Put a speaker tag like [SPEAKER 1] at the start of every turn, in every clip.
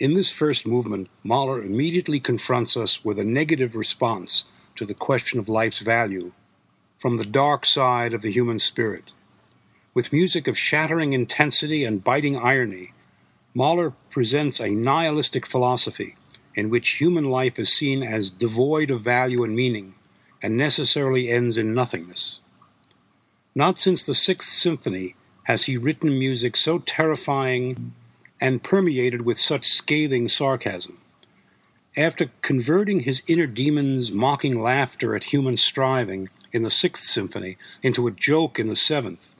[SPEAKER 1] In this first movement, Mahler immediately confronts us with a negative response to the question of life's value from the dark side of the human spirit. With music of shattering intensity and biting irony, Mahler presents a nihilistic philosophy in which human life is seen as devoid of value and meaning and necessarily ends in nothingness. Not since the Sixth Symphony has he written music so terrifying and permeated with such scathing sarcasm. After converting his inner demon's mocking laughter at human striving in the Sixth Symphony into a joke in the Seventh,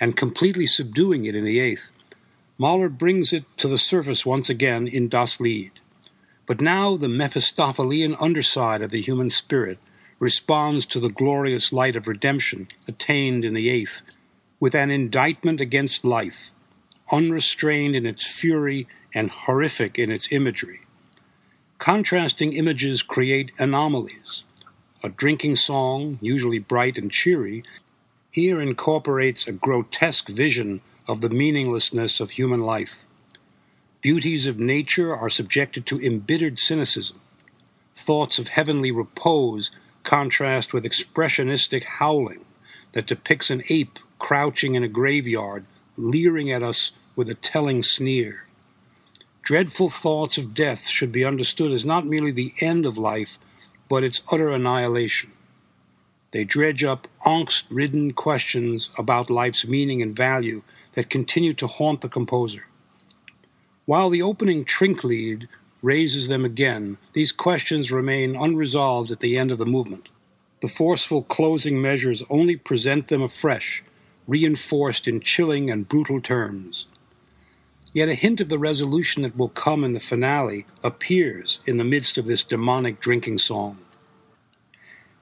[SPEAKER 1] and completely subduing it in the Eighth, Mahler brings it to the surface once again in Das Lied. But now the Mephistophelian underside of the human spirit responds to the glorious light of redemption attained in the Eighth with an indictment against life unrestrained in its fury and horrific in its imagery. Contrasting images create anomalies. A drinking song, usually bright and cheery, here incorporates a grotesque vision of the meaninglessness of human life. Beauties of nature are subjected to embittered cynicism. Thoughts of heavenly repose contrast with expressionistic howling that depicts an ape crouching in a graveyard, leering at us with a telling sneer. Dreadful thoughts of death should be understood as not merely the end of life, but its utter annihilation. They dredge up angst ridden questions about life's meaning and value that continue to haunt the composer. While the opening Trinklied raises them again, these questions remain unresolved at the end of the movement. The forceful closing measures only present them afresh, reinforced in chilling and brutal terms. Yet a hint of the resolution that will come in the finale appears in the midst of this demonic drinking song.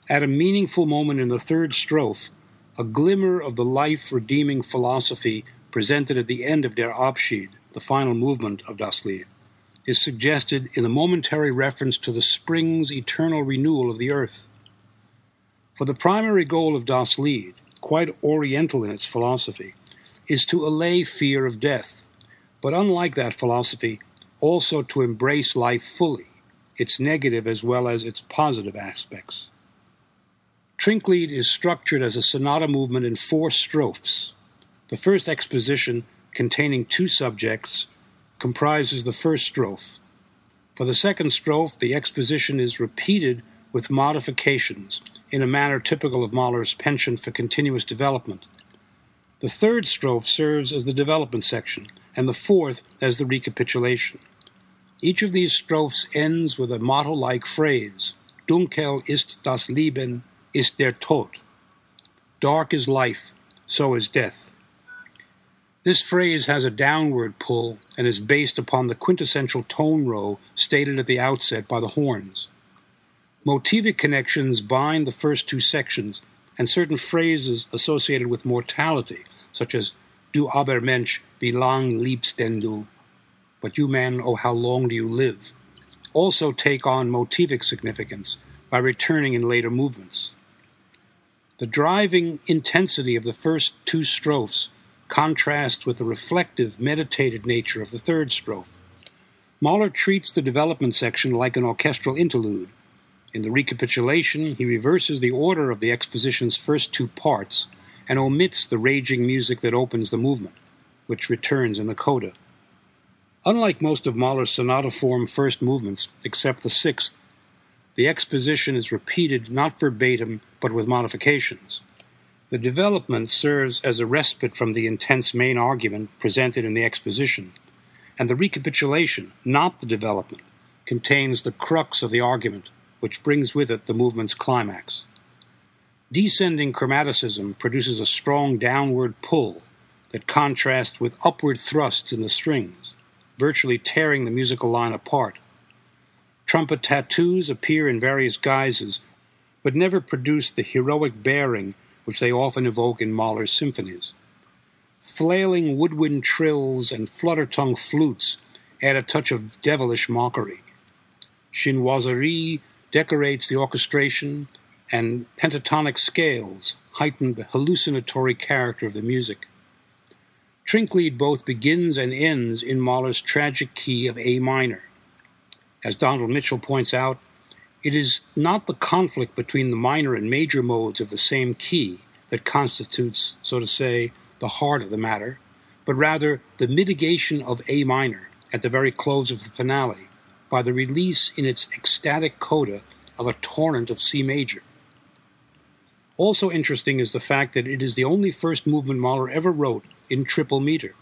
[SPEAKER 1] At a meaningful moment in the third strophe, a glimmer of the life redeeming philosophy presented at the end of Der Abschied, the final movement of Das Lied, is suggested in the momentary reference to the spring's eternal renewal of the earth. For the primary goal of Das Lied, quite oriental in its philosophy, is to allay fear of death but unlike that philosophy, also to embrace life fully, its negative as well as its positive aspects. Trinklied is structured as a sonata movement in four strophes. The first exposition, containing two subjects, comprises the first strophe. For the second strophe, the exposition is repeated with modifications in a manner typical of Mahler's penchant for continuous development. The third strophe serves as the development section, and the fourth as the recapitulation. Each of these strophes ends with a motto like phrase Dunkel ist das Leben, ist der Tod. Dark is life, so is death. This phrase has a downward pull and is based upon the quintessential tone row stated at the outset by the horns. Motivic connections bind the first two sections, and certain phrases associated with mortality, such as Du aber Mensch, wie lang lebst denn du? But you men, oh how long do you live? Also take on motivic significance by returning in later movements. The driving intensity of the first two strophes contrasts with the reflective, meditated nature of the third strophe. Mahler treats the development section like an orchestral interlude. In the recapitulation, he reverses the order of the exposition's first two parts and omits the raging music that opens the movement, which returns in the coda. Unlike most of Mahler's sonata form first movements, except the sixth, the exposition is repeated not verbatim but with modifications. The development serves as a respite from the intense main argument presented in the exposition, and the recapitulation, not the development, contains the crux of the argument, which brings with it the movement's climax. Descending chromaticism produces a strong downward pull that contrasts with upward thrusts in the strings, virtually tearing the musical line apart. Trumpet tattoos appear in various guises, but never produce the heroic bearing which they often evoke in Mahler's symphonies. Flailing woodwind trills and flutter tongue flutes add a touch of devilish mockery. Chinoiserie decorates the orchestration, and pentatonic scales heighten the hallucinatory character of the music. Trinklied both begins and ends in Mahler's tragic key of A minor. As Donald Mitchell points out, it is not the conflict between the minor and major modes of the same key that constitutes, so to say, the heart of the matter, but rather the mitigation of A minor at the very close of the finale by the release in its ecstatic coda of a torrent of C major. Also interesting is the fact that it is the only first movement Mahler ever wrote in triple meter.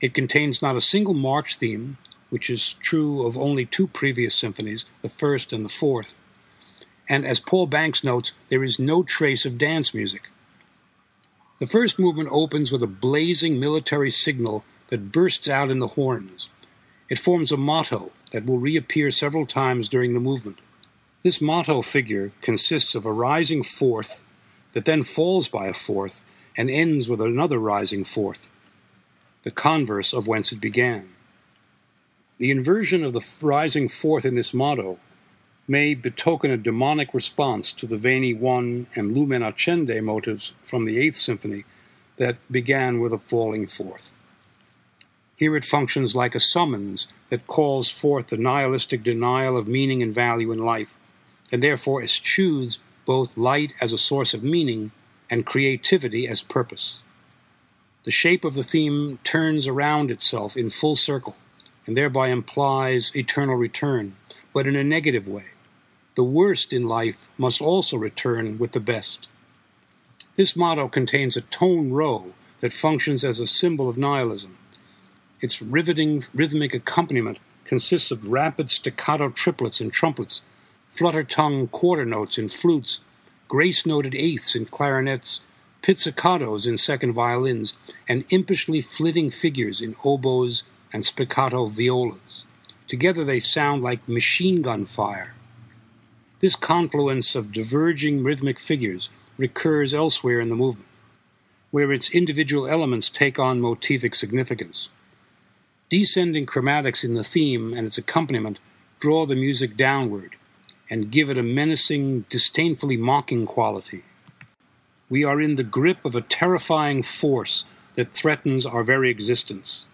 [SPEAKER 1] It contains not a single march theme, which is true of only two previous symphonies, the first and the fourth. And as Paul Banks notes, there is no trace of dance music. The first movement opens with a blazing military signal that bursts out in the horns. It forms a motto that will reappear several times during the movement. This motto figure consists of a rising fourth that then falls by a fourth and ends with another rising fourth, the converse of whence it began. The inversion of the rising fourth in this motto may betoken a demonic response to the Veni One and Lumen Accende motives from the Eighth Symphony that began with a falling fourth. Here it functions like a summons that calls forth the nihilistic denial of meaning and value in life, and therefore eschews both light as a source of meaning and creativity as purpose. The shape of the theme turns around itself in full circle and thereby implies eternal return, but in a negative way. The worst in life must also return with the best. This motto contains a tone row that functions as a symbol of nihilism. Its riveting rhythmic accompaniment consists of rapid staccato triplets and trumpets, flutter tongue quarter notes in flutes, grace noted eighths in clarinets, pizzicatos in second violins, and impishly flitting figures in oboes and spiccato violas. Together they sound like machine gun fire. This confluence of diverging rhythmic figures recurs elsewhere in the movement, where its individual elements take on motivic significance. Descending chromatics in the theme and its accompaniment draw the music downward and give it a menacing, disdainfully mocking quality. We are in the grip of a terrifying force that threatens our very existence.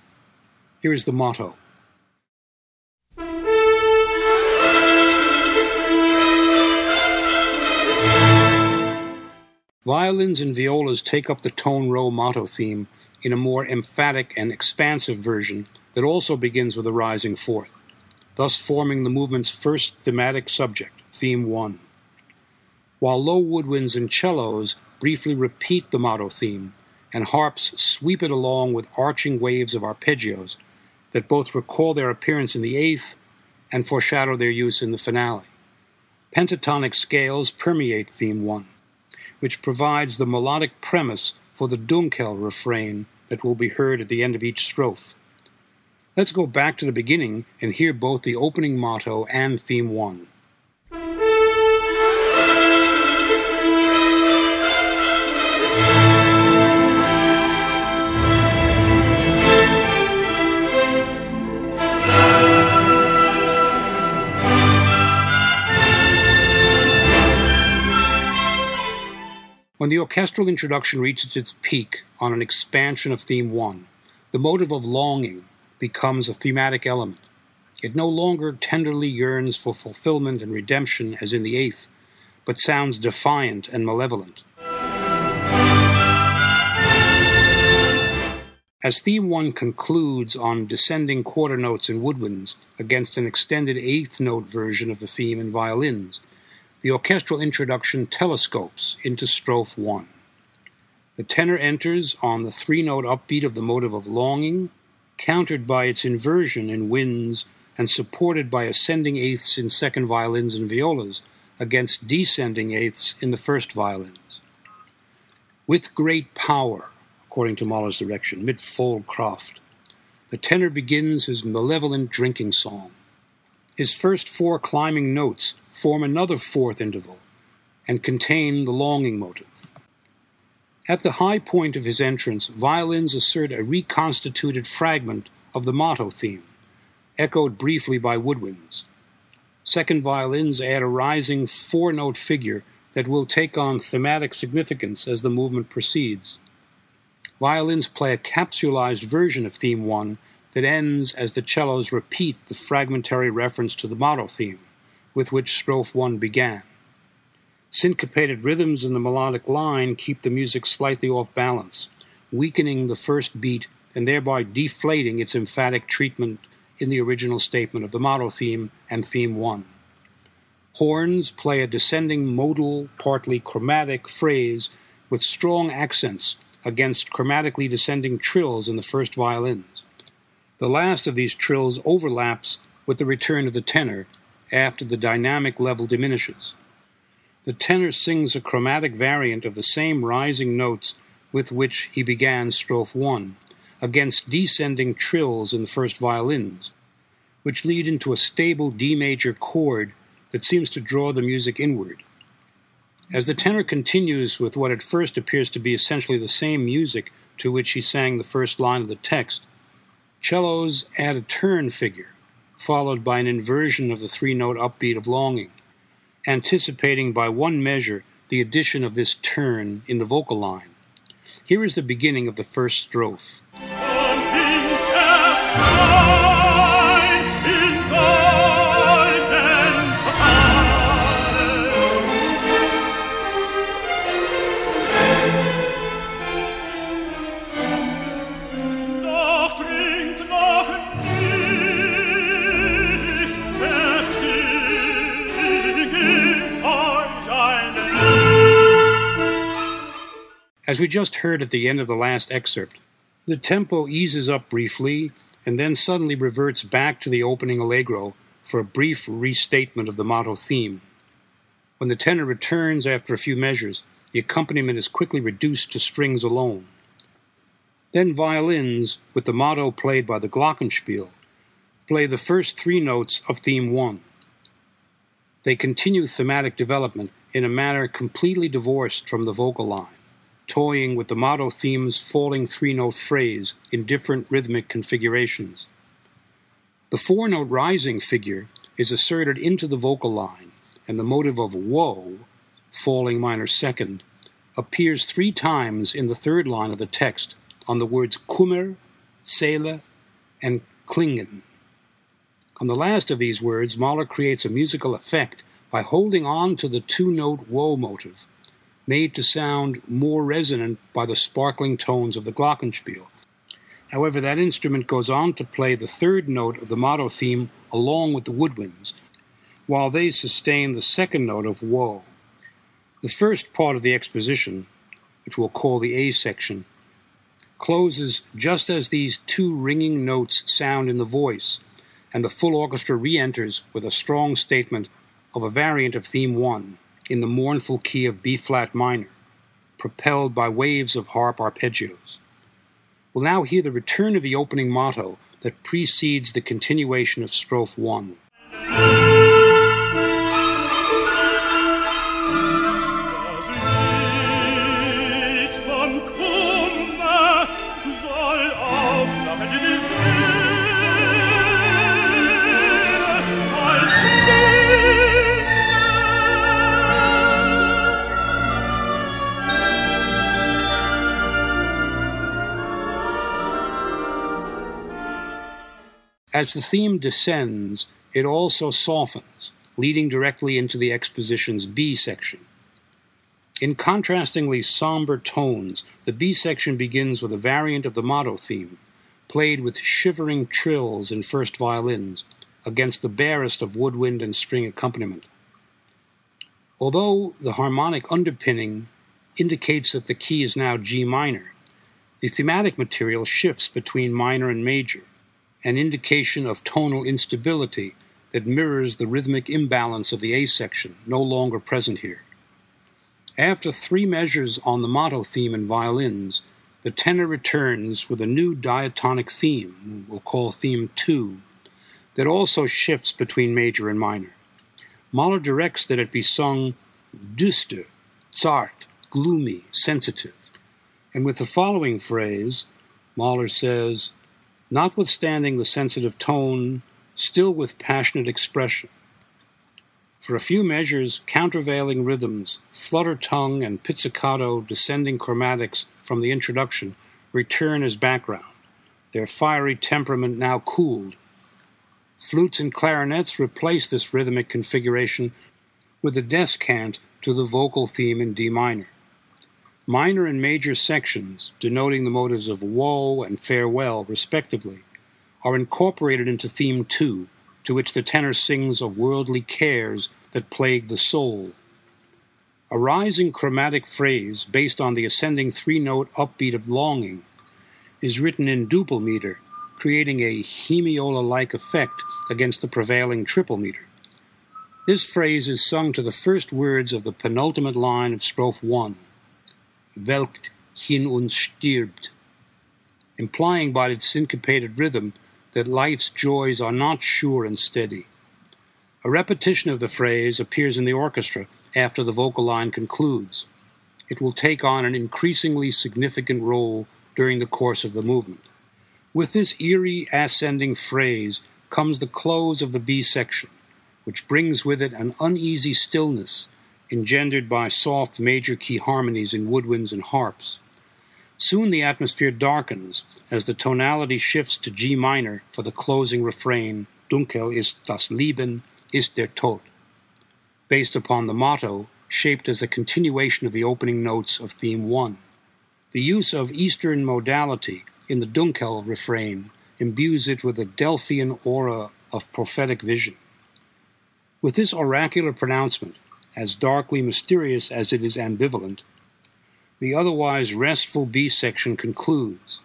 [SPEAKER 1] Here is the motto Violins and violas take up the tone row motto theme in a more emphatic and expansive version that also begins with a rising fourth, thus forming the movement's first thematic subject, theme 1. While low woodwinds and cellos briefly repeat the motto theme, and harps sweep it along with arching waves of arpeggios, that both recall their appearance in the eighth and foreshadow their use in the finale. Pentatonic scales permeate theme one, which provides the melodic premise for the Dunkel refrain that will be heard at the end of each strophe. Let's go back to the beginning and hear both the opening motto and theme one. When the orchestral introduction reaches its peak on an expansion of theme one, the motive of longing becomes a thematic element. It no longer tenderly yearns for fulfillment and redemption as in the eighth, but sounds defiant and malevolent. As theme one concludes on descending quarter notes in woodwinds against an extended eighth note version of the theme in violins, the orchestral introduction telescopes into strophe 1. The tenor enters on the three note upbeat of the motive of longing, countered by its inversion in winds and supported by ascending eighths in second violins and violas against descending eighths in the first violins. With great power, according to Mahler's direction, mit voll Kraft, the tenor begins his malevolent drinking song. His first four climbing notes form another fourth interval and contain the longing motive. At the high point of his entrance, violins assert a reconstituted fragment of the motto theme, echoed briefly by woodwinds. Second violins add a rising four note figure that will take on thematic significance as the movement proceeds. violins play a capsulized version of theme 1 that ends as the cellos repeat the fragmentary reference to the motto theme with which strophe 1 began. Syncopated rhythms in the melodic line keep the music slightly off balance, weakening the first beat and thereby deflating its emphatic treatment in the original statement of the motto theme and theme 1. Horns play a descending modal, partly chromatic phrase with strong accents against chromatically descending trills in the first violins. The last of these trills overlaps with the return of the tenor after the dynamic level diminishes. The tenor sings a chromatic variant of the same rising notes with which he began strophe 1, against descending trills in the first violins, which lead into a stable D major chord that seems to draw the music inward. As the tenor continues with what at first appears to be essentially the same music to which he sang the first line of the text, cellos add a turn figure, followed by an inversion of the three note upbeat of longing, anticipating by one measure the addition of this turn in the vocal line. Here is the beginning of the first strophe. As we just heard at the end of the last excerpt, the tempo eases up briefly and then suddenly reverts back to the opening allegro for a brief restatement of the motto theme. When the tenor returns after a few measures, the accompaniment is quickly reduced to strings alone. Then violins, with the motto played by the glockenspiel, play the first three notes of theme one. They continue thematic development in a manner completely divorced from the vocal line toying with the motto theme's falling three note phrase in different rhythmic configurations. The four note rising figure is asserted into the vocal line, and the motive of woe, falling minor second, appears three times in the third line of the text on the words Kummer, Seele, and Klingen. On the last of these words, Mahler creates a musical effect by holding on to the two note woe motive made to sound more resonant by the sparkling tones of the glockenspiel. However, that instrument goes on to play the third note of the motto theme along with the woodwinds, while they sustain the second note of woe. The first part of the exposition, which we'll call the A section, closes just as these two ringing notes sound in the voice, and the full orchestra re enters with a strong statement of a variant of theme 1 in the mournful key of B flat minor, propelled by waves of harp arpeggios. We'll now hear the return of the opening motto that precedes the continuation of strophe 1. As the theme descends, it also softens, leading directly into the exposition's B section. In contrastingly somber tones, the B section begins with a variant of the motto theme, played with shivering trills and first violins, against the barest of woodwind and string accompaniment. Although the harmonic underpinning indicates that the key is now G minor, the thematic material shifts between minor and major, an indication of tonal instability that mirrors the rhythmic imbalance of the A section, no longer present here. After three measures on the motto theme in violins, the tenor returns with a new diatonic theme, we'll call theme 2, that also shifts between major and minor. Mahler directs that it be sung düster, zart, gloomy, sensitive. And with the following phrase, Mahler says, notwithstanding the sensitive tone, still with passionate expression. For a few measures, countervailing rhythms, flutter tongue, and pizzicato descending chromatics from the introduction return as background, their fiery temperament now cooled. Flutes and clarinets replace this rhythmic configuration with a descant to the vocal theme in D minor. Minor and major sections, denoting the motives of woe and farewell, respectively, are incorporated into theme 2, to which the tenor sings of worldly cares that plague the soul. A rising chromatic phrase based on the ascending three note upbeat of longing is written in duple meter, creating a hemiola like effect against the prevailing triple meter. This phrase is sung to the first words of the penultimate line of strophe 1, Welkt hin und stirbt, implying by its syncopated rhythm that life's joys are not sure and steady. A repetition of the phrase appears in the orchestra after the vocal line concludes. It will take on an increasingly significant role during the course of the movement. With this eerie ascending phrase comes the close of the B section, which brings with it an uneasy stillness engendered by soft major key harmonies in woodwinds and harps. Soon the atmosphere darkens as the tonality shifts to G minor for the closing refrain, Dunkel ist das Leben, ist der Tod based upon the motto shaped as a continuation of the opening notes of theme 1. The use of Eastern modality in the Dunkel refrain imbues it with a Delphian aura of prophetic vision. With this oracular pronouncement, as darkly mysterious as it is ambivalent, the otherwise restful B section concludes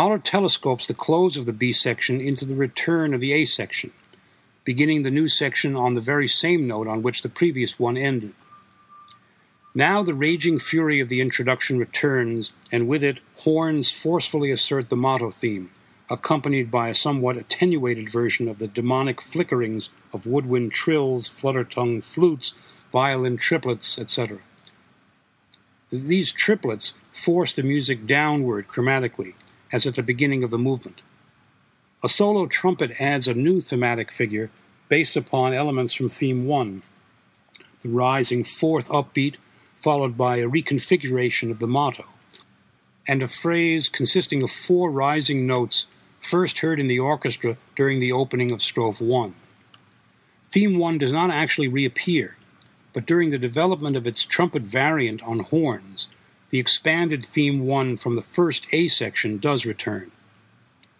[SPEAKER 1] Mahler telescopes the close of the B section into the return of the A section, beginning the new section on the very same note on which the previous one ended. Now the raging fury of the introduction returns, and with it, horns forcefully assert the motto theme, accompanied by a somewhat attenuated version of the demonic flickerings of woodwind trills, flutter tongue flutes, violin triplets, etc. These triplets force the music downward chromatically, as at the beginning of the movement. A solo trumpet adds a new thematic figure based upon elements from theme 1, the rising fourth upbeat, followed by a reconfiguration of the motto, and a phrase consisting of four rising notes first heard in the orchestra during the opening of strophe 1. Theme 1 does not actually reappear, but during the development of its trumpet variant on horns, the expanded theme 1 from the first A section does return.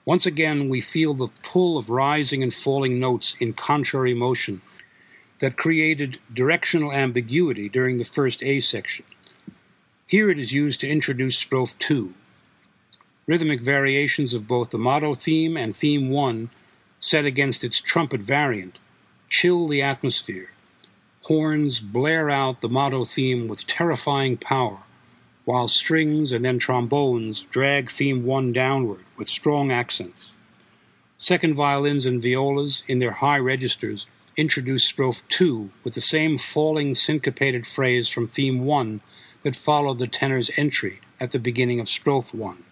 [SPEAKER 1] Once again, we feel the pull of rising and falling notes in contrary motion that created directional ambiguity during the first A section. Here it is used to introduce strophe 2. Rhythmic variations of both the motto theme and theme 1, set against its trumpet variant, chill the atmosphere. Horns blare out the motto theme with terrifying power while strings and then trombones drag theme 1 downward with strong accents. Second violins and violas, in their high registers, introduce strophe 2 with the same falling syncopated phrase from theme 1 that followed the tenor's entry at the beginning of strophe 1.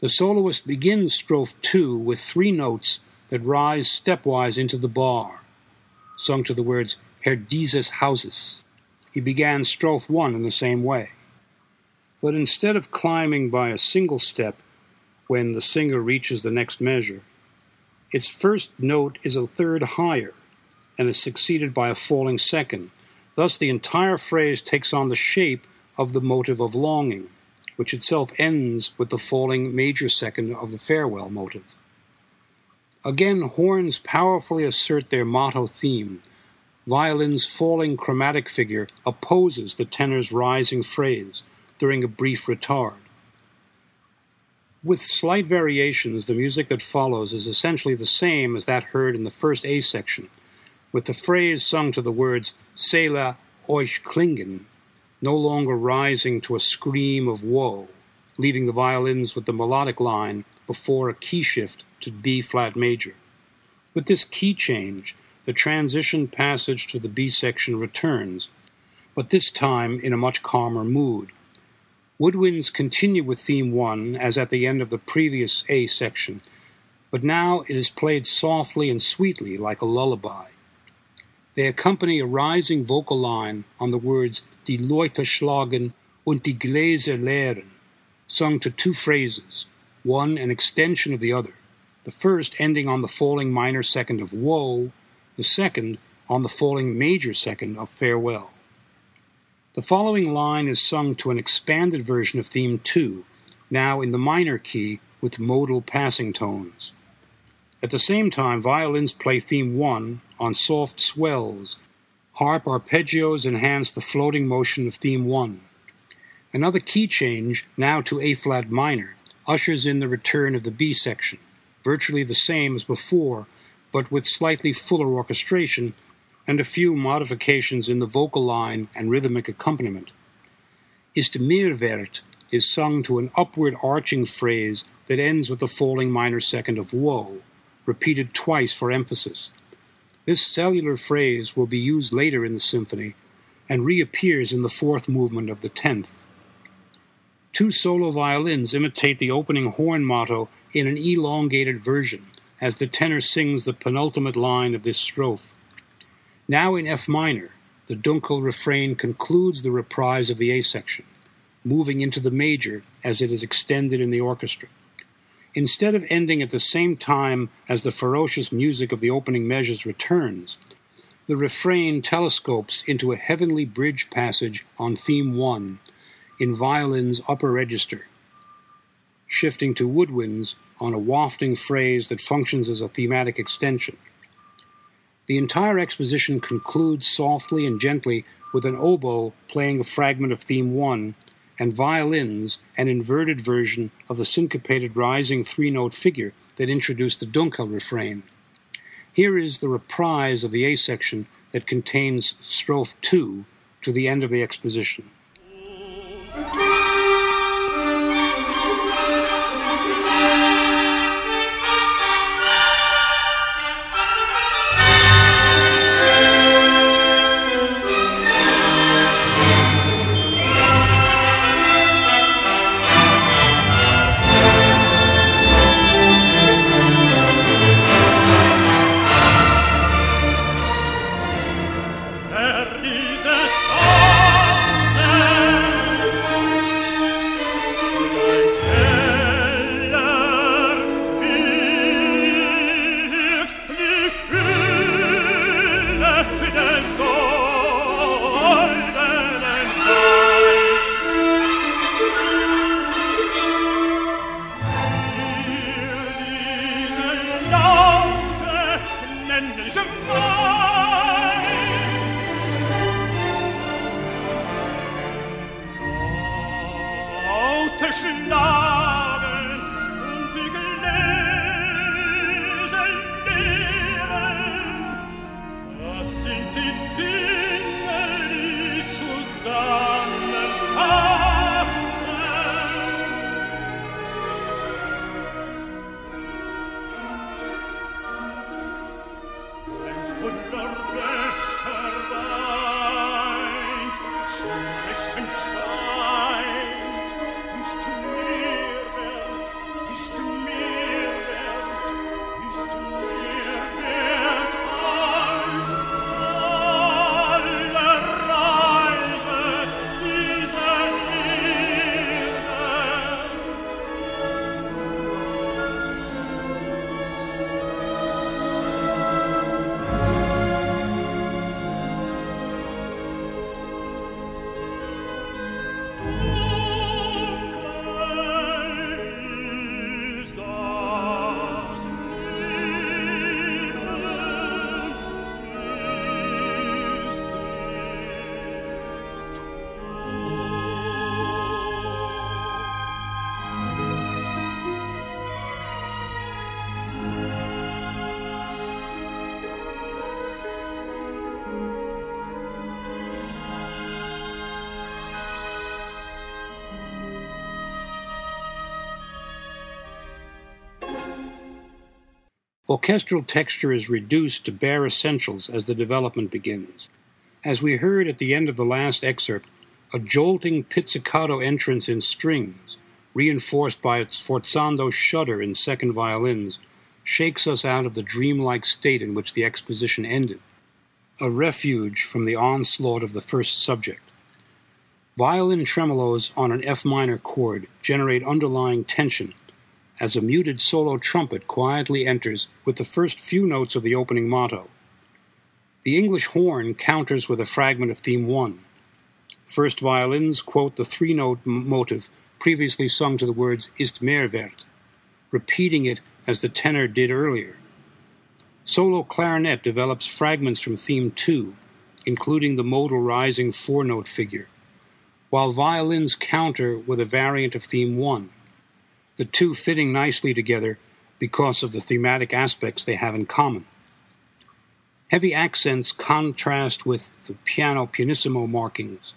[SPEAKER 1] The soloist begins strophe 2 with three notes that rise stepwise into the bar, sung to the words Herr dieses Hauses. He began strophe 1 in the same way. But instead of climbing by a single step when the singer reaches the next measure, its first note is a third higher and is succeeded by a falling second. Thus, the entire phrase takes on the shape of the motive of longing, which itself ends with the falling major second of the farewell motive. Again, horns powerfully assert their motto theme. Violin's falling chromatic figure opposes the tenor's rising phrase during a brief retard. With slight variations, the music that follows is essentially the same as that heard in the first A section, with the phrase sung to the words Seele euch klingen, no longer rising to a scream of woe, leaving the violins with the melodic line before a key shift to B flat major. With this key change, the transition passage to the B section returns, but this time in a much calmer mood, Woodwinds continue with theme 1 as at the end of the previous A section, but now it is played softly and sweetly like a lullaby. They accompany a rising vocal line on the words Die Leute schlagen und die Gläser leeren, sung to two phrases, one an extension of the other, the first ending on the falling minor second of Woe, the second on the falling major second of Farewell. The following line is sung to an expanded version of theme 2, now in the minor key with modal passing tones. At the same time, violins play theme 1 on soft swells. Harp arpeggios enhance the floating motion of theme 1. Another key change, now to A flat minor, ushers in the return of the B section, virtually the same as before, but with slightly fuller orchestration and a few modifications in the vocal line and rhythmic accompaniment. Ist mehr wert is sung to an upward arching phrase that ends with the falling minor second of woe, repeated twice for emphasis. This cellular phrase will be used later in the symphony and reappears in the fourth movement of the tenth. Two solo violins imitate the opening horn motto in an elongated version as the tenor sings the penultimate line of this strophe. Now in F minor, the Dunkel refrain concludes the reprise of the A section, moving into the major as it is extended in the orchestra. Instead of ending at the same time as the ferocious music of the opening measures returns, the refrain telescopes into a heavenly bridge passage on theme 1 in violin's upper register, shifting to woodwinds on a wafting phrase that functions as a thematic extension. The entire exposition concludes softly and gently with an oboe playing a fragment of theme 1 and violins an inverted version of the syncopated rising three note figure that introduced the Dunkel refrain. Here is the reprise of the A section that contains strophe 2 to the end of the exposition.
[SPEAKER 2] Mm.
[SPEAKER 1] Orchestral texture is reduced to bare essentials as the development begins. As we heard at the end of the last excerpt, a jolting pizzicato entrance in strings, reinforced by its forzando shudder in second violins, shakes us out of the dreamlike state in which the exposition ended, a refuge from the onslaught of the first subject. Violin tremolos on an F minor chord generate underlying tension as a muted solo trumpet quietly enters with the first few notes of the opening motto. The English horn counters with a fragment of theme 1. First violins quote the three note motive previously sung to the words Ist mehr wert, repeating it as the tenor did earlier. Solo clarinet develops fragments from theme 2, including the modal rising four note figure while violins counter with a variant of theme 1, the two fitting nicely together because of the thematic aspects they have in common. Heavy accents contrast with the piano pianissimo markings.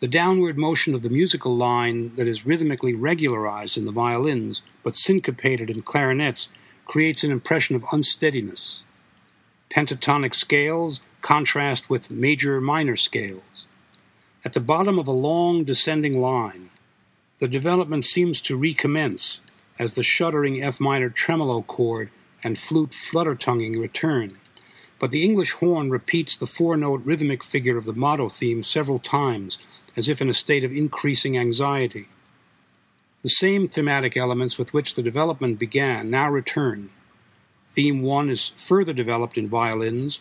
[SPEAKER 1] The downward motion of the musical line that is rhythmically regularized in the violins but syncopated in clarinets creates an impression of unsteadiness. Pentatonic scales contrast with major minor scales. At the bottom of a long descending line, the development seems to recommence as the shuddering F minor tremolo chord and flute flutter tonguing return. But the English horn repeats the four note rhythmic figure of the motto theme several times, as if in a state of increasing anxiety. The same thematic elements with which the development began now return. Theme 1 is further developed in violins,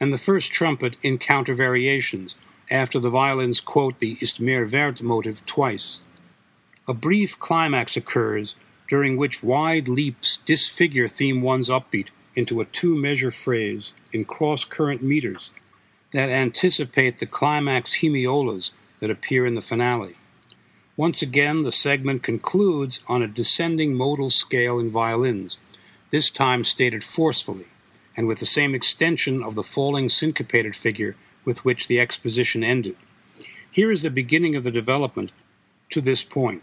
[SPEAKER 1] and the first trumpet in counter variations, after the violins quote the Ist mehr wert motive twice. A brief climax occurs during which wide leaps disfigure theme one's upbeat into a two measure phrase in cross current meters that anticipate the climax hemiolas that appear in the finale. Once again, the segment concludes on a descending modal scale in violins, this time stated forcefully, and with the same extension of the falling syncopated figure with which the exposition ended. Here is the beginning of the development to this point.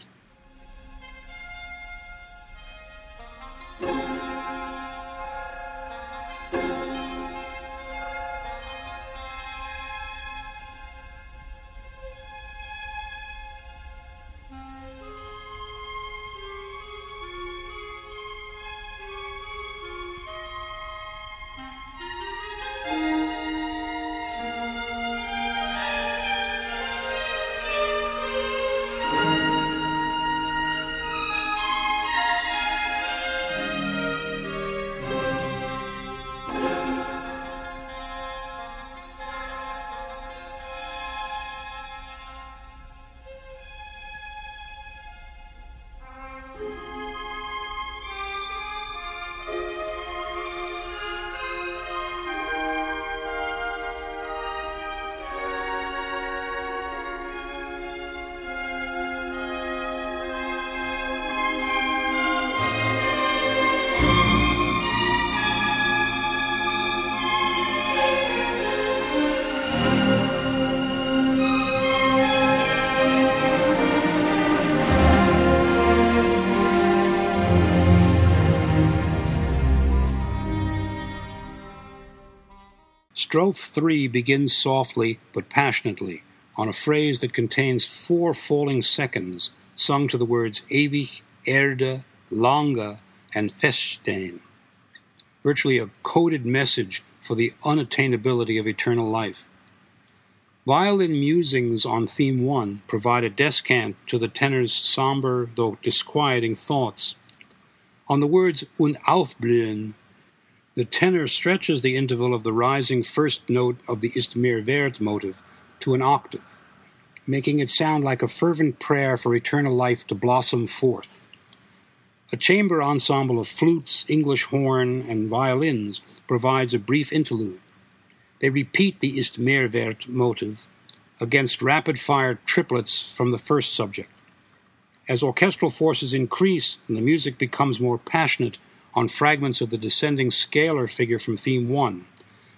[SPEAKER 1] Strophe 3 begins softly but passionately on a phrase that contains four falling seconds sung to the words ewig, Erde, lange, and feststehen, virtually a coded message for the unattainability of eternal life. Violin musings on theme 1 provide a descant to the tenor's somber though disquieting thoughts. On the words und aufblühen the tenor stretches the interval of the rising first note of the Ist mehr wert motive to an octave, making it sound like a fervent prayer for eternal life to blossom forth. A chamber ensemble of flutes, English horn, and violins provides a brief interlude. They repeat the Ist mehr wert motive against rapid fire triplets from the first subject. As orchestral forces increase and the music becomes more passionate, on fragments of the descending scalar figure from theme 1.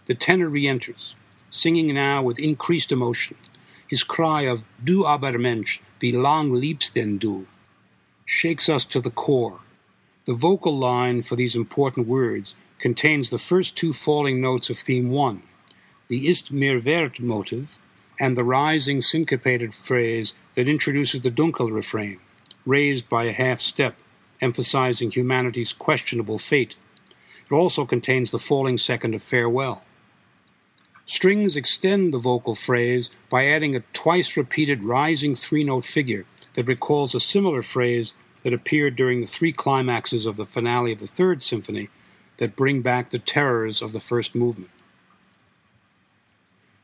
[SPEAKER 1] The tenor re enters, singing now with increased emotion. His cry of Du aber Mensch, wie lang lebst denn du? shakes us to the core. The vocal line for these important words contains the first two falling notes of theme 1, the Ist mehr wert motive, and the rising syncopated phrase that introduces the Dunkel refrain, raised by a half step, emphasizing humanity's questionable fate. It also contains the falling second of farewell. Strings extend the vocal phrase by adding a twice repeated rising three note figure that recalls a similar phrase that appeared during the three climaxes of the finale of the Third Symphony that bring back the terrors of the first movement.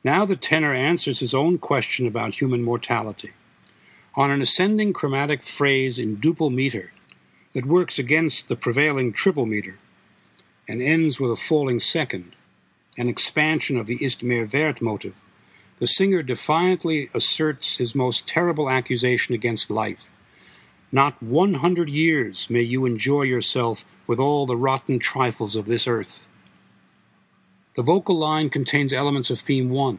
[SPEAKER 1] Now the tenor answers his own question about human mortality. On an ascending chromatic phrase in duple meter that works against the prevailing triple meter and ends with a falling second, an expansion of the Ist mehr wert motive, the singer defiantly asserts his most terrible accusation against life. Not one hundred years may you enjoy yourself with all the rotten trifles of this earth. The vocal line contains elements of theme 1.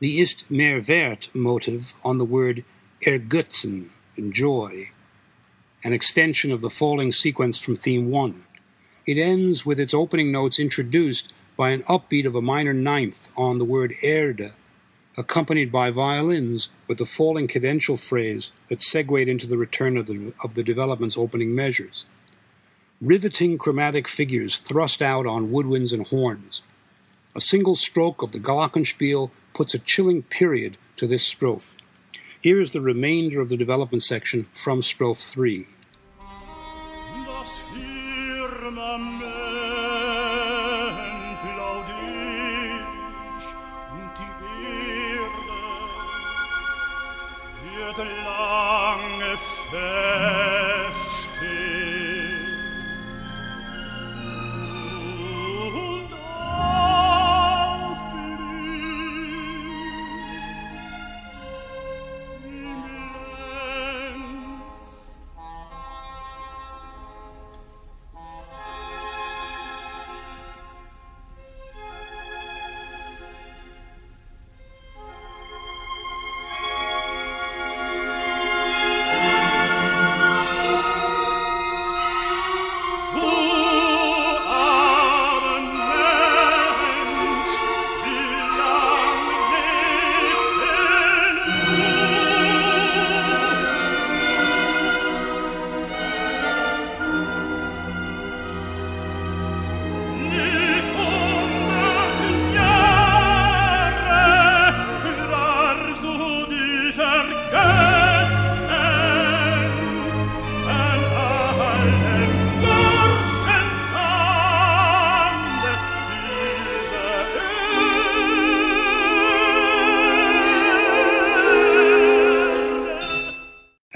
[SPEAKER 1] The Ist mehr wert motive on the word ergötzen, enjoy, an extension of the falling sequence from theme 1. It ends with its opening notes introduced by an upbeat of a minor ninth on the word Erde, accompanied by violins with the falling cadential phrase that segued into the return of the, of the development's opening measures. Riveting chromatic figures thrust out on woodwinds and horns. A single stroke of the Glockenspiel puts a chilling period to this strophe. Here is the remainder of the development section from strophe 3.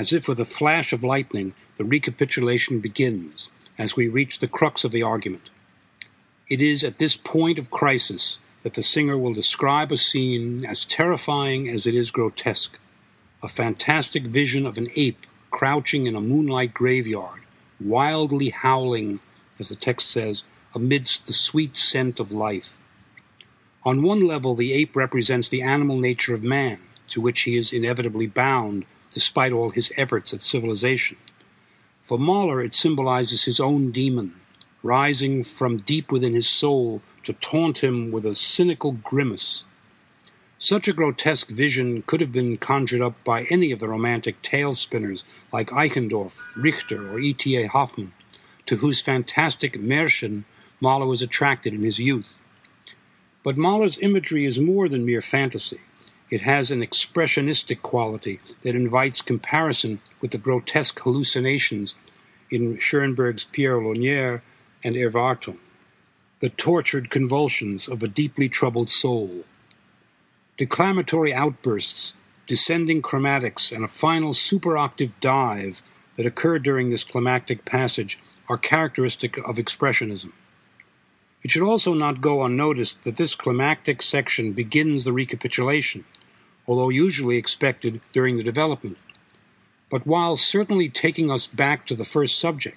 [SPEAKER 1] As if with a flash of lightning, the recapitulation begins as we reach the crux of the argument. It is at this point of crisis that the singer will describe a scene as terrifying as it is grotesque a fantastic vision of an ape crouching in a moonlight graveyard, wildly howling, as the text says, amidst the sweet scent of life. On one level, the ape represents the animal nature of man, to which he is inevitably bound despite all his efforts at civilization. For Mahler, it symbolizes his own demon, rising from deep within his soul to taunt him with a cynical grimace. Such a grotesque vision could have been conjured up by any of the romantic tale spinners like Eichendorff, Richter, or E.T.A. Hoffmann, to whose fantastic Märchen Mahler was attracted in his youth. But Mahler's imagery is more than mere fantasy. It has an expressionistic quality that invites comparison with the grotesque hallucinations in Schoenberg's Pierrot Lunaire and Erwartung, the tortured convulsions of a deeply troubled soul. Declamatory outbursts, descending chromatics, and a final superoctave dive that occur during this climactic passage are characteristic of Expressionism. It should also not go unnoticed that this climactic section begins the recapitulation although usually expected during the development. But while certainly taking us back to the first subject,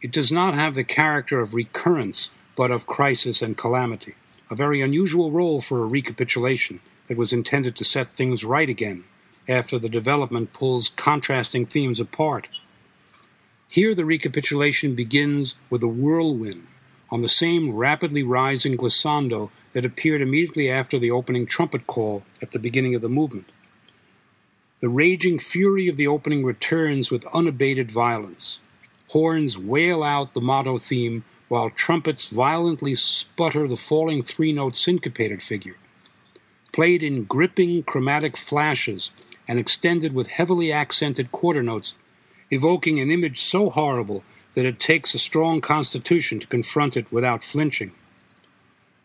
[SPEAKER 1] it does not have the character of recurrence but of crisis and calamity, a very unusual role for a recapitulation that was intended to set things right again after the development pulls contrasting themes apart. Here the recapitulation begins with a whirlwind on the same rapidly rising glissando that appeared immediately after the opening trumpet call at the beginning of the movement. The raging fury of the opening returns with unabated violence. Horns wail out the motto theme while trumpets violently sputter the falling three note syncopated figure. Played in gripping chromatic flashes and extended with heavily accented quarter notes, evoking an image so horrible that it takes a strong constitution to confront it without flinching.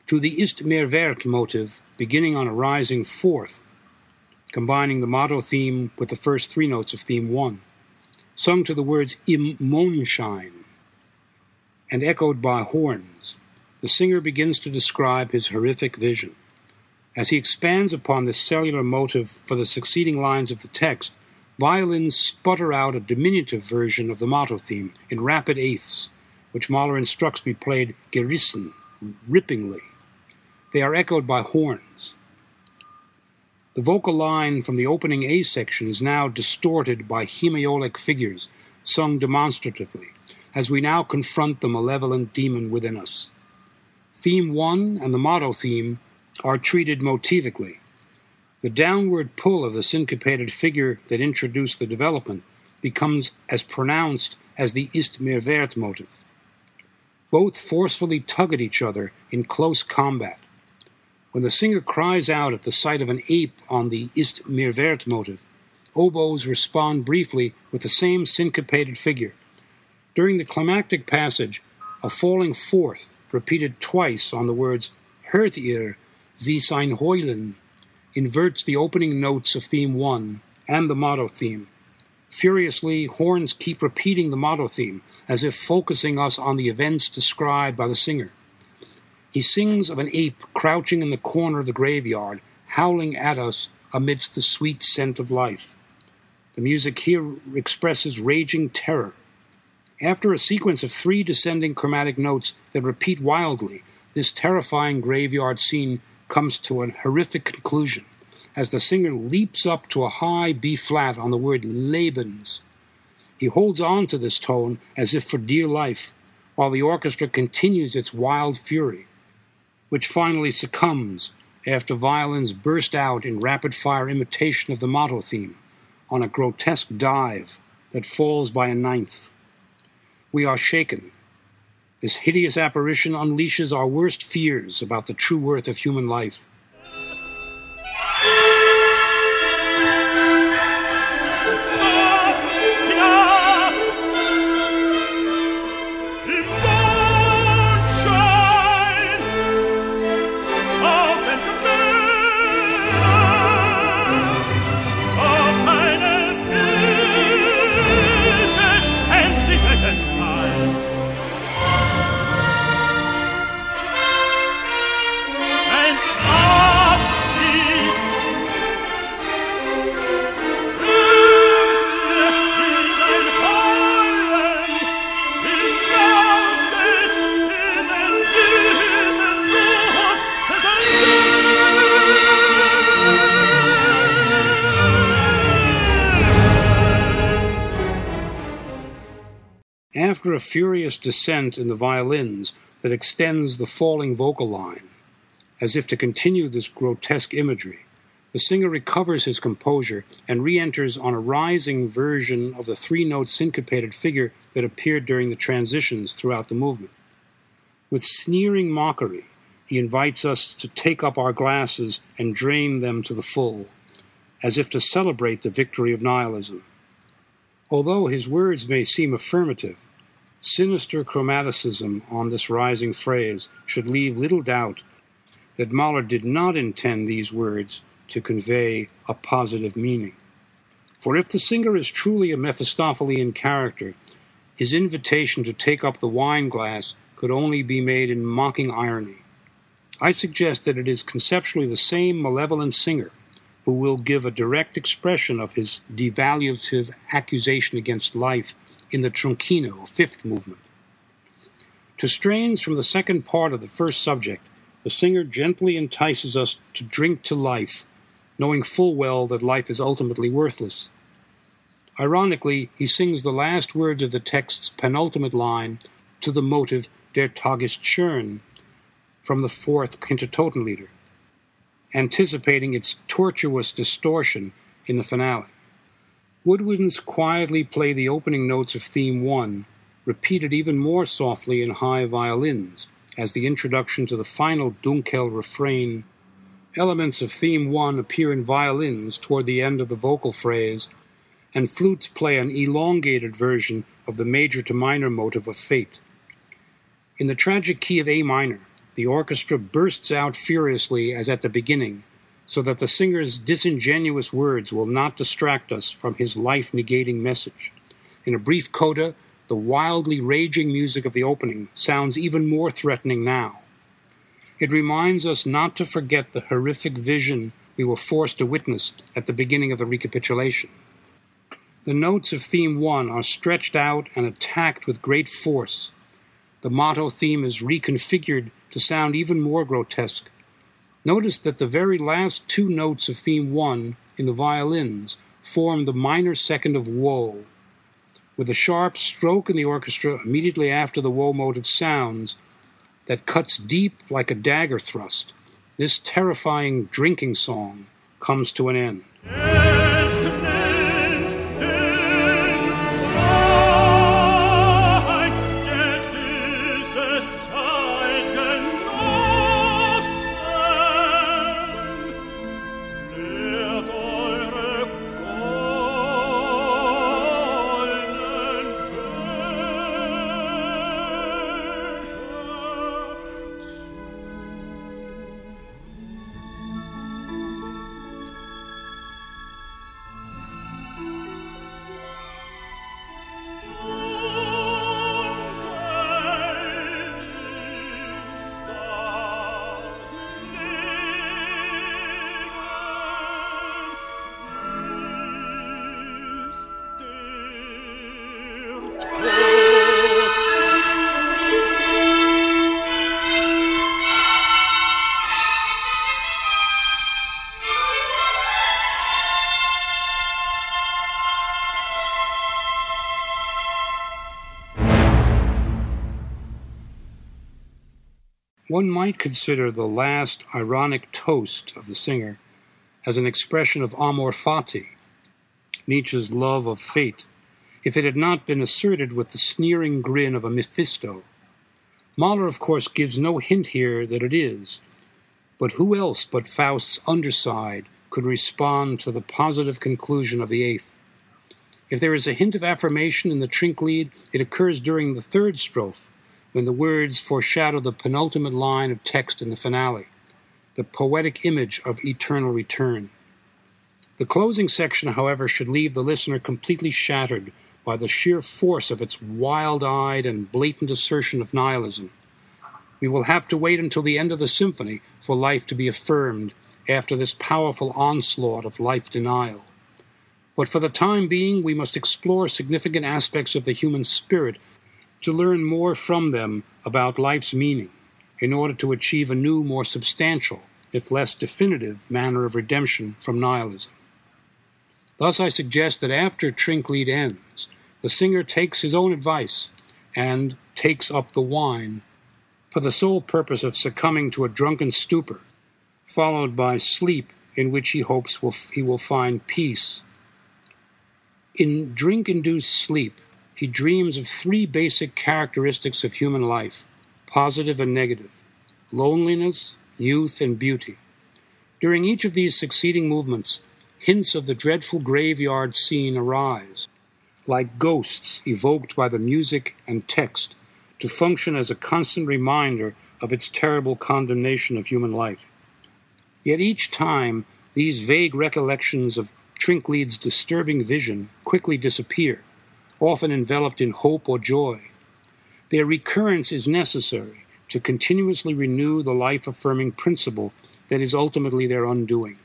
[SPEAKER 1] To the Ist mehr wert motive, beginning on a rising fourth, combining the motto theme with the first three notes of theme one, sung to the words Im Mondschein, and echoed by horns, the singer begins to describe his horrific vision. As he expands upon this cellular motive for the succeeding lines of the text, violins sputter out a diminutive version of the motto theme in rapid eighths, which Mahler instructs be played gerissen, rippingly. They are echoed by horns. The vocal line from the opening A section is now distorted by hemiolic figures, sung demonstratively, as we now confront the malevolent demon within us. Theme 1 and the motto theme are treated motivically. The downward pull of the syncopated figure that introduced the development becomes as pronounced as the Ist mehr wert motive. Both forcefully tug at each other in close combat. When the singer cries out at the sight of an ape on the Ist mehr wert motive, oboes respond briefly with the same syncopated figure. During the climactic passage, a falling fourth, repeated twice on the words Hört ihr, wie sein Heulen, inverts the opening notes of theme 1 and the motto theme. Furiously, horns keep repeating the motto theme as if focusing us on the events described by the singer. He sings of an ape crouching in the corner of the graveyard, howling at us amidst the sweet scent of life. The music here expresses raging terror. After a sequence of three descending chromatic notes that repeat wildly, this terrifying graveyard scene comes to a horrific conclusion as the singer leaps up to a high B flat on the word Lebens. He holds on to this tone as if for dear life, while the orchestra continues its wild fury which finally succumbs after violins burst out in rapid fire imitation of the motto theme on a grotesque dive that falls by a ninth. We are shaken. This hideous apparition unleashes our worst fears about the true worth of human life. A furious descent in the violins that extends the falling vocal line, as if to continue this grotesque imagery, the singer recovers his composure and re enters on a rising version of the three note syncopated figure that appeared during the transitions throughout the movement. With sneering mockery, he invites us to take up our glasses and drain them to the full, as if to celebrate the victory of nihilism. Although his words may seem affirmative, sinister chromaticism on this rising phrase should leave little doubt that Mahler did not intend these words to convey a positive meaning. For if the singer is truly a Mephistophelian character, his invitation to take up the wine glass could only be made in mocking irony. I suggest that it is conceptually the same malevolent singer who will give a direct expression of his devaluative accusation against life in the Trunkene, fifth movement. To strains from the second part of the first subject, the singer gently entices us to drink to life, knowing full well that life is ultimately worthless. Ironically, he sings the last words of the text's penultimate line to the motive Der Tag ist schön from the fourth Kindertotenlieder, anticipating its tortuous distortion in the finale. Woodwinds quietly play the opening notes of Theme 1, repeated even more softly in high violins, as the introduction to the final Dunkel refrain. Elements of Theme 1 appear in violins toward the end of the vocal phrase, and flutes play an elongated version of the major to minor motive of Fate. In the tragic key of A minor, the orchestra bursts out furiously as at the beginning, so that the singer's disingenuous words will not distract us from his life negating message. In a brief coda, the wildly raging music of the opening sounds even more threatening now. It reminds us not to forget the horrific vision we were forced to witness at the beginning of the recapitulation. The notes of theme one are stretched out and attacked with great force. The motto theme is reconfigured to sound even more grotesque. Notice that the very last two notes of theme one in the violins form the minor second of woe. With a sharp stroke in the orchestra immediately after the woe motive sounds that cuts deep like a dagger thrust, this terrifying drinking song comes to an end. One might consider the last ironic toast of the singer as an expression of amor fati, Nietzsche's love of fate, if it had not been asserted with the sneering grin of a Mephisto. Mahler, of course, gives no hint here that it is, but who else but Faust's underside could respond to the positive conclusion of the eighth? If there is a hint of affirmation in the Trinklied, it occurs during the third strophe, when the words foreshadow the penultimate line of text in the finale, the poetic image of eternal return. The closing section, however, should leave the listener completely shattered by the sheer force of its wild eyed and blatant assertion of nihilism. We will have to wait until the end of the symphony for life to be affirmed after this powerful onslaught of life denial. But for the time being, we must explore significant aspects of the human spirit to learn more from them about life's meaning in order to achieve a new, more substantial, if less definitive, manner of redemption from nihilism. Thus, I suggest that after Trinklied ends, the singer takes his own advice and takes up the wine for the sole purpose of succumbing to a drunken stupor, followed by sleep in which he hopes will, he will find peace. In drink induced sleep, he dreams of three basic characteristics of human life positive and negative loneliness, youth, and beauty. During each of these succeeding movements, hints of the dreadful graveyard scene arise, like ghosts evoked by the music and text, to function as a constant reminder of its terrible condemnation of human life. Yet each time, these vague recollections of Trinklied's disturbing vision quickly disappear often enveloped in hope or joy. Their recurrence is necessary to continuously renew the life affirming principle that is ultimately their undoing.